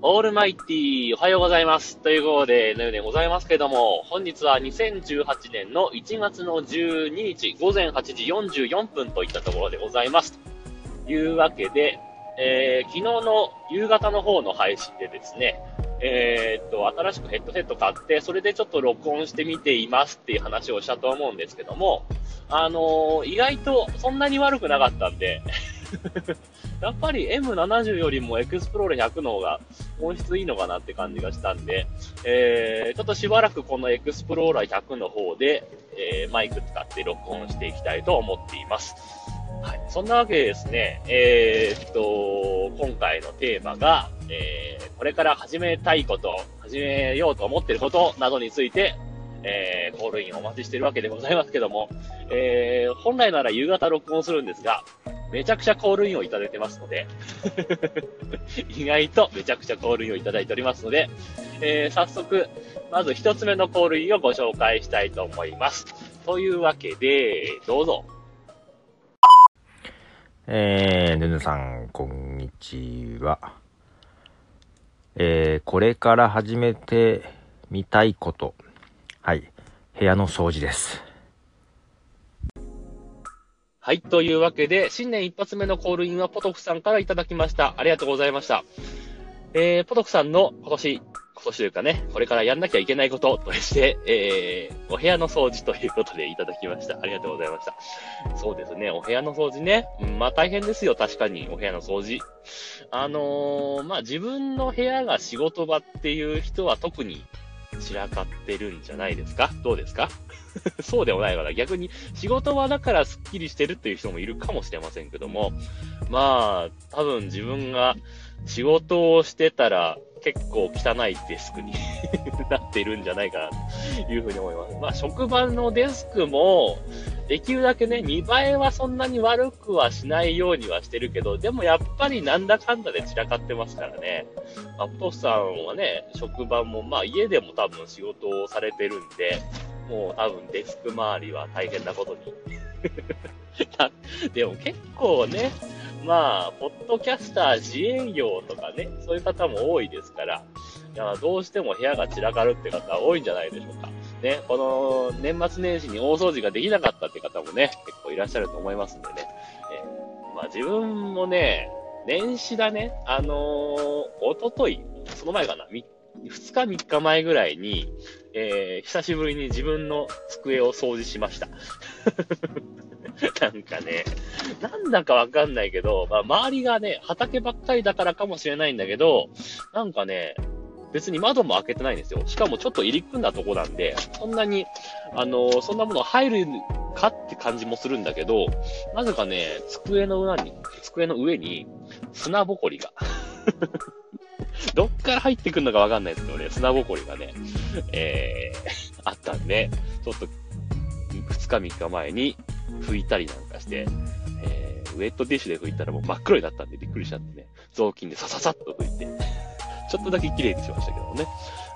オールマイティー、おはようございます。ということで、のようでございますけども、本日は2018年の1月の12日午前8時44分といったところでございます。というわけで、えー、昨日の夕方の方の配信でですね、えー、っと、新しくヘッドセット買って、それでちょっと録音してみていますっていう話をしたと思うんですけども、あのー、意外とそんなに悪くなかったんでやっぱり M70 よりもエクスプローラー100の方が音質いいのかなって感じがしたんで、えー、ちょっとしばらくこのエクスプローラー100の方で、えー、マイク使って録音していきたいと思っています。はい。そんなわけでですね、えー、っと、今回のテーマが、えー、これから始めたいこと、始めようと思っていることなどについて、えー、コールインお待ちしてるわけでございますけども、えー、本来なら夕方録音するんですが、めちゃくちゃコールインをいただいてますので 意外とめちゃくちゃコールインをいただいておりますので、えー、早速、まず一つ目のコールインをご紹介したいと思います。というわけで、どうぞ。えー、ぬぬさん、こんにちは。えー、これから始めてみたいこと。はい。部屋の掃除です。はい。というわけで、新年一発目のコールインはポトフさんからいただきました。ありがとうございました。えー、ポトフさんの今年、今年というかね、これからやんなきゃいけないこととして、えー、お部屋の掃除ということでいただきました。ありがとうございました。そうですね、お部屋の掃除ね。うん、まあ大変ですよ、確かに、お部屋の掃除。あのー、まあ自分の部屋が仕事場っていう人は特に散らかってるんじゃないですか？どうですか？そうでもないから、逆に仕事はだからスッキリしてるっていう人もいるかもしれませんけども、まあ、多分自分が仕事をしてたら結構汚いデスクに なってるんじゃないかなというふうに思います。まあ、職場のデスクも、できるだけね、見栄えはそんなに悪くはしないようにはしてるけど、でもやっぱりなんだかんだで散らかってますからね。まあ、ポスさんはね、職場も、まあ家でも多分仕事をされてるんで、もう多分デスク周りは大変なことに。でも結構ね、まあ、ポッドキャスター自営業とかね、そういう方も多いですから、いやどうしても部屋が散らかるって方多いんじゃないでしょうか。ね、この年末年始に大掃除ができなかったって方もね、結構いらっしゃると思いますんでね。えまあ自分もね、年始だね、あのー、おととい、その前かな、2日3日前ぐらいに、えー、久しぶりに自分の机を掃除しました。なんかね、なんだかわかんないけど、まあ、周りがね、畑ばっかりだからかもしれないんだけど、なんかね、別に窓も開けてないんですよ。しかもちょっと入り組んだとこなんで、そんなに、あの、そんなもの入るかって感じもするんだけど、なぜかね、机の裏に、机の上に砂ぼこりが どっから入ってくるのかわかんないですけどね、砂ぼこりがね、えー、あったんで、ちょっと、2日3日前に拭いたりなんかして、えー、ウェットティッシュで拭いたらもう真っ黒になったんでびっくりしちゃってね、雑巾でさささっと拭いて、ちょっとだけ綺麗にしましたけどね。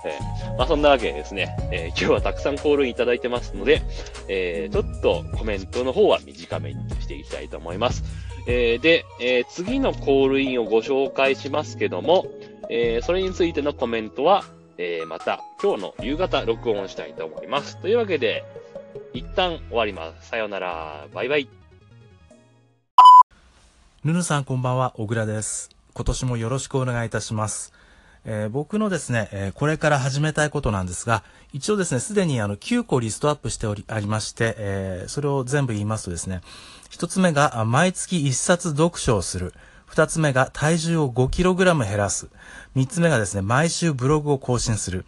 えー、まあそんなわけでですね、えー、今日はたくさんコールインいただいてますので、えー、ちょっとコメントの方は短めにしていきたいと思います。えー、で、えー、次のコールインをご紹介しますけども、えー、それについてのコメントは、えー、また今日の夕方録音したいと思います。というわけで、一旦終わります。さようなら。バイバイ。ぬぬさんこんばんは、小倉です。今年もよろしくお願いいたします。えー、僕のですね、えー、これから始めたいことなんですが、一応ですね、すでにあの9個リストアップしており、ありまして、えー、それを全部言いますとですね、一つ目が毎月1冊読書をする。二つ目が体重を 5kg 減らす。三つ目がですね、毎週ブログを更新する。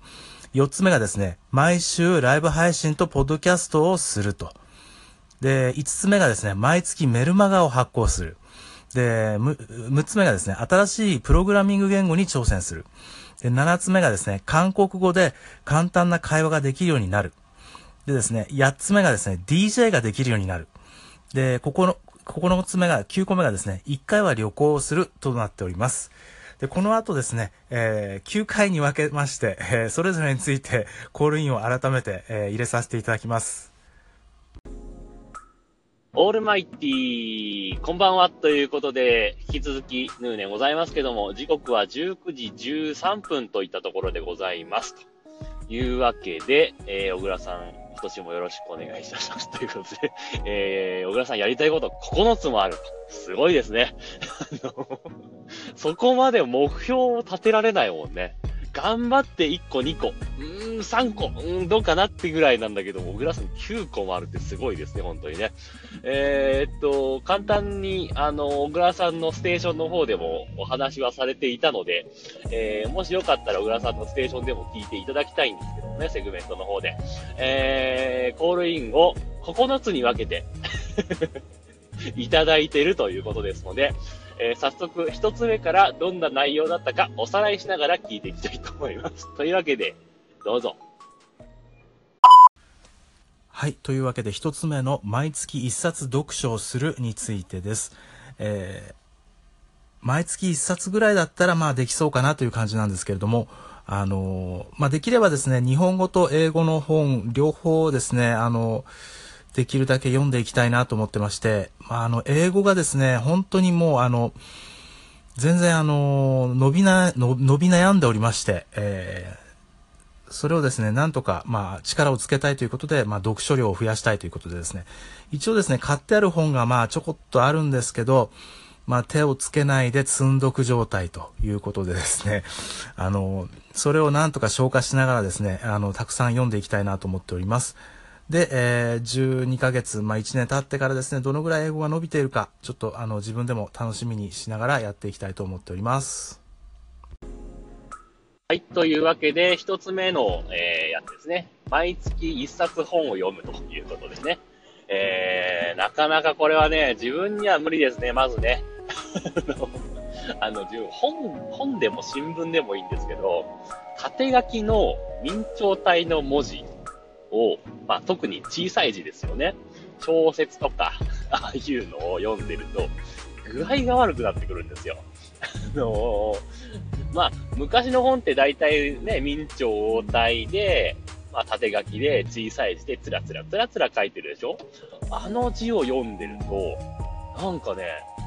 四つ目がですね、毎週ライブ配信とポッドキャストをすると。で、五つ目がですね、毎月メルマガを発行する。で、6つ目がですね、新しいプログラミング言語に挑戦する。で、7つ目がですね、韓国語で簡単な会話ができるようになる。でですね、8つ目がですね、DJ ができるようになる。で、ここの、9つ目が、9個目がですね、1回は旅行をするとなっております。で、この後ですね、えー、9回に分けまして、えー、それぞれについてコールインを改めて、えー、入れさせていただきます。オールマイティー、こんばんはということで、引き続きヌーネございますけども、時刻は19時13分といったところでございます。というわけで、えー、小倉さん、今年もよろしくお願いいたします。ということで、えー、小倉さんやりたいこと9つもある。すごいですね。あの、そこまで目標を立てられないもんね。頑張って1個、2個、うん、3個、うん、どうかなってぐらいなんだけども、小倉さん9個もあるってすごいですね、本当にね。えー、っと、簡単に、あの、小倉さんのステーションの方でもお話はされていたので、えー、もしよかったら小倉さんのステーションでも聞いていただきたいんですけどね、セグメントの方で。えー、コールインを9つに分けて いただいてるということですので、えー、早速一つ目からどんな内容だったかおさらいしながら聞いていきたいと思います。というわけで、どうぞ。はい。というわけで、一つ目の毎月一冊読書をするについてです。えー毎月一冊ぐらいだったら、まあできそうかなという感じなんですけれども、あのーまあできればですね、日本語と英語の本、両方ですね、あのできるだけ読んでいきたいなと思ってまして、まああの、英語がですね、本当にもうあの、全然あの伸びな、伸び悩んでおりまして、えーそれをですね、なんとか、まあ、力をつけたいということで、まあ、読書量を増やしたいということでですね、一応ですね、買ってある本が、まあ、ちょこっとあるんですけど、まあ、手をつけないで積んどく状態ということでですね、あの、それをなんとか消化しながらですね、あの、たくさん読んでいきたいなと思っております。で、えー12ヶ月、まあ、1年経ってからですね、どのぐらい英語が伸びているか、ちょっと、あの、自分でも楽しみにしながらやっていきたいと思っております。はい。というわけで、一つ目の、えー、やつですね。毎月一冊本を読むということですね。えー、なかなかこれはね、自分には無理ですね、まずね。あの、自分、本、本でも新聞でもいいんですけど、縦書きの明朝体の文字を、まあ、特に小さい字ですよね。小説とか、ああいうのを読んでると、具合が悪くなってくるんですよ。あのまあ、昔の本って大体ね、明朝体で、まあ、縦書きで小さい字でつらつらつらつら書いてるでしょ？あの字を読んでると、なんかね、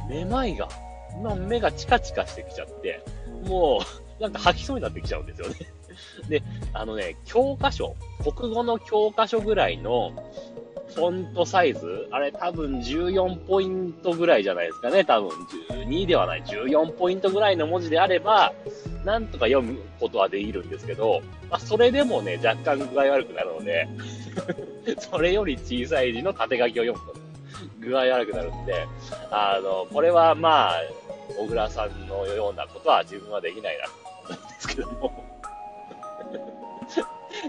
めまいが、ま目がチカチカしてきちゃって、もう、なんか吐きそうになってきちゃうんですよね。で、あのね、教科書、国語の教科書ぐらいのフォントサイズ、あれ多分14ポイントぐらいじゃないですかね。多分12ではない、14ポイントぐらいの文字であれば、なんとか読むことはできるんですけど、まあ、それでもね、若干具合悪くなるので、それより小さい字の縦書きを読むと、具合悪くなるんで、あの、これはまあ、小倉さんのようなことは自分はできないなと思うんですけども。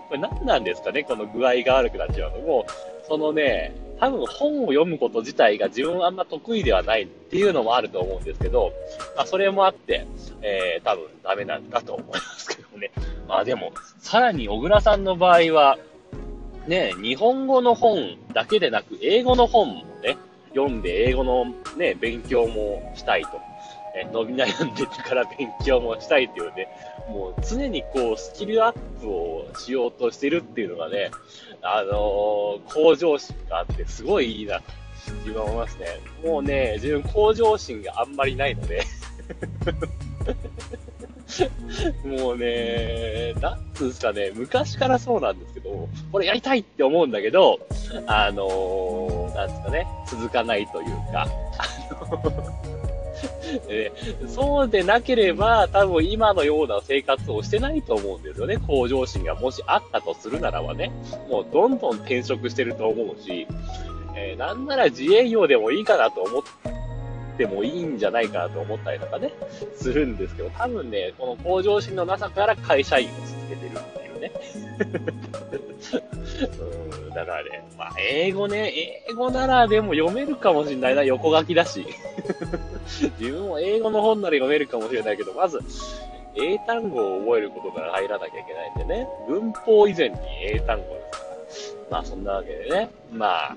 これ何なんですかねこの具合が悪くなっちゃうのも、そのね、多分本を読むこと自体が自分はあんま得意ではないっていうのもあると思うんですけど、まあそれもあって、えー、多分ダメなんだと思いますけどね。まあでも、さらに小倉さんの場合は、ね、日本語の本だけでなく、英語の本もね、読んで英語のね、勉強もしたいと。え伸び悩んでるから勉強もしたいっていうね、もう常にこうスキルアップをしようとしてるっていうのがね、あのー向上心があってすごいいいなと自分は思いますね。もうね、自分向上心があんまりないので、もうね、なんつうんですかね、昔からそうなんですけど、これやりたいって思うんだけど、あのー、なんですかね、続かないというか、あ のえーそうでなければ、多分今のような生活をしてないと思うんですよね。向上心がもしあったとするならばね。もうどんどん転職してると思うし、えーなんなら自営業でもいいかなと思ってもいいんじゃないかなと思ったりとかね、するんですけど、多分ね、この向上心のなさから会社員を続けてるってね。うん、だからね、まあ、英語ね、英語ならでも読めるかもしれないな、横書きだし。自分も英語の本なら読めるかもしれないけど、まず、英単語を覚えることから入らなきゃいけないんでね、文法以前に英単語ですから。まあ、そんなわけでね、まあ、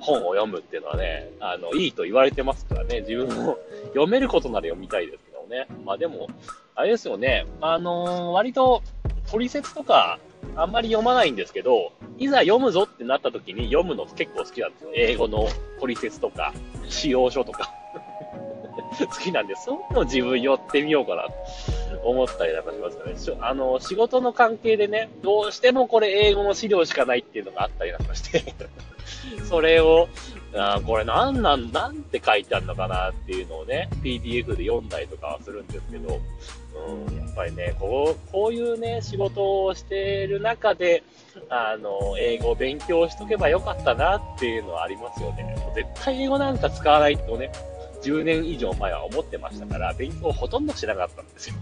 本を読むっていうのはね、あの、いいと言われてますからね、自分も読めることなら読みたいですけどね。まあでも、あれですよね、あのー割と、取説とか、あんまり読まないんですけど、いざ読むぞってなった時に読むの結構好きなんですよ。英語の取説とか、使用書とか。好きなんで、そういうの自分寄ってみようかな、と思ったりなんかしますかね。あの、仕事の関係でね、どうしてもこれ英語の資料しかないっていうのがあったりなんかして それを、あこれなんなん、なんて書いてあるのかなっていうのをね、PDF で読んだりとかはするんですけど、うん、やっぱりね、こう、こういうね、仕事をしてる中で、あの、英語を勉強しとけばよかったなっていうのはありますよね。絶対英語なんか使わないとね、10年以上前は思ってましたから、勉強ほとんどしなかったんですよ。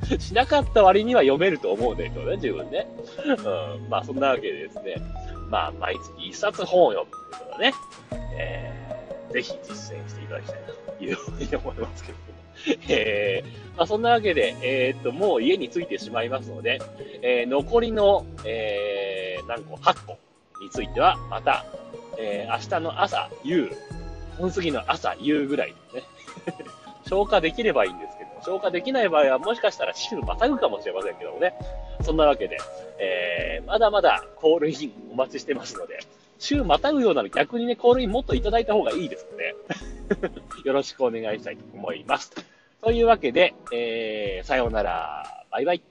しなかった割には読めると思うんですよね、自分ね。うん。まあ、そんなわけでですね。まあ、毎月一冊本を読むということはね、えー、ぜひ実践していただきたいなというふうに思いますけども。えー、まあ、そんなわけで、えー、っと、もう家に着いてしまいますので、えー、残りの、えー、何個 ?8 個については、また、えー、明日の朝、夕、本過ぎの朝、夕ぐらいですね。消化できればいいんです、消化できない場合はもしかしたら週またぐかもしれませんけどもね。そんなわけで、えー、まだまだコールインお待ちしてますので、週またぐようなら逆にね、コールインもっといただいた方がいいですので、よろしくお願いしたいと思います。というわけで、えー、さようなら。バイバイ。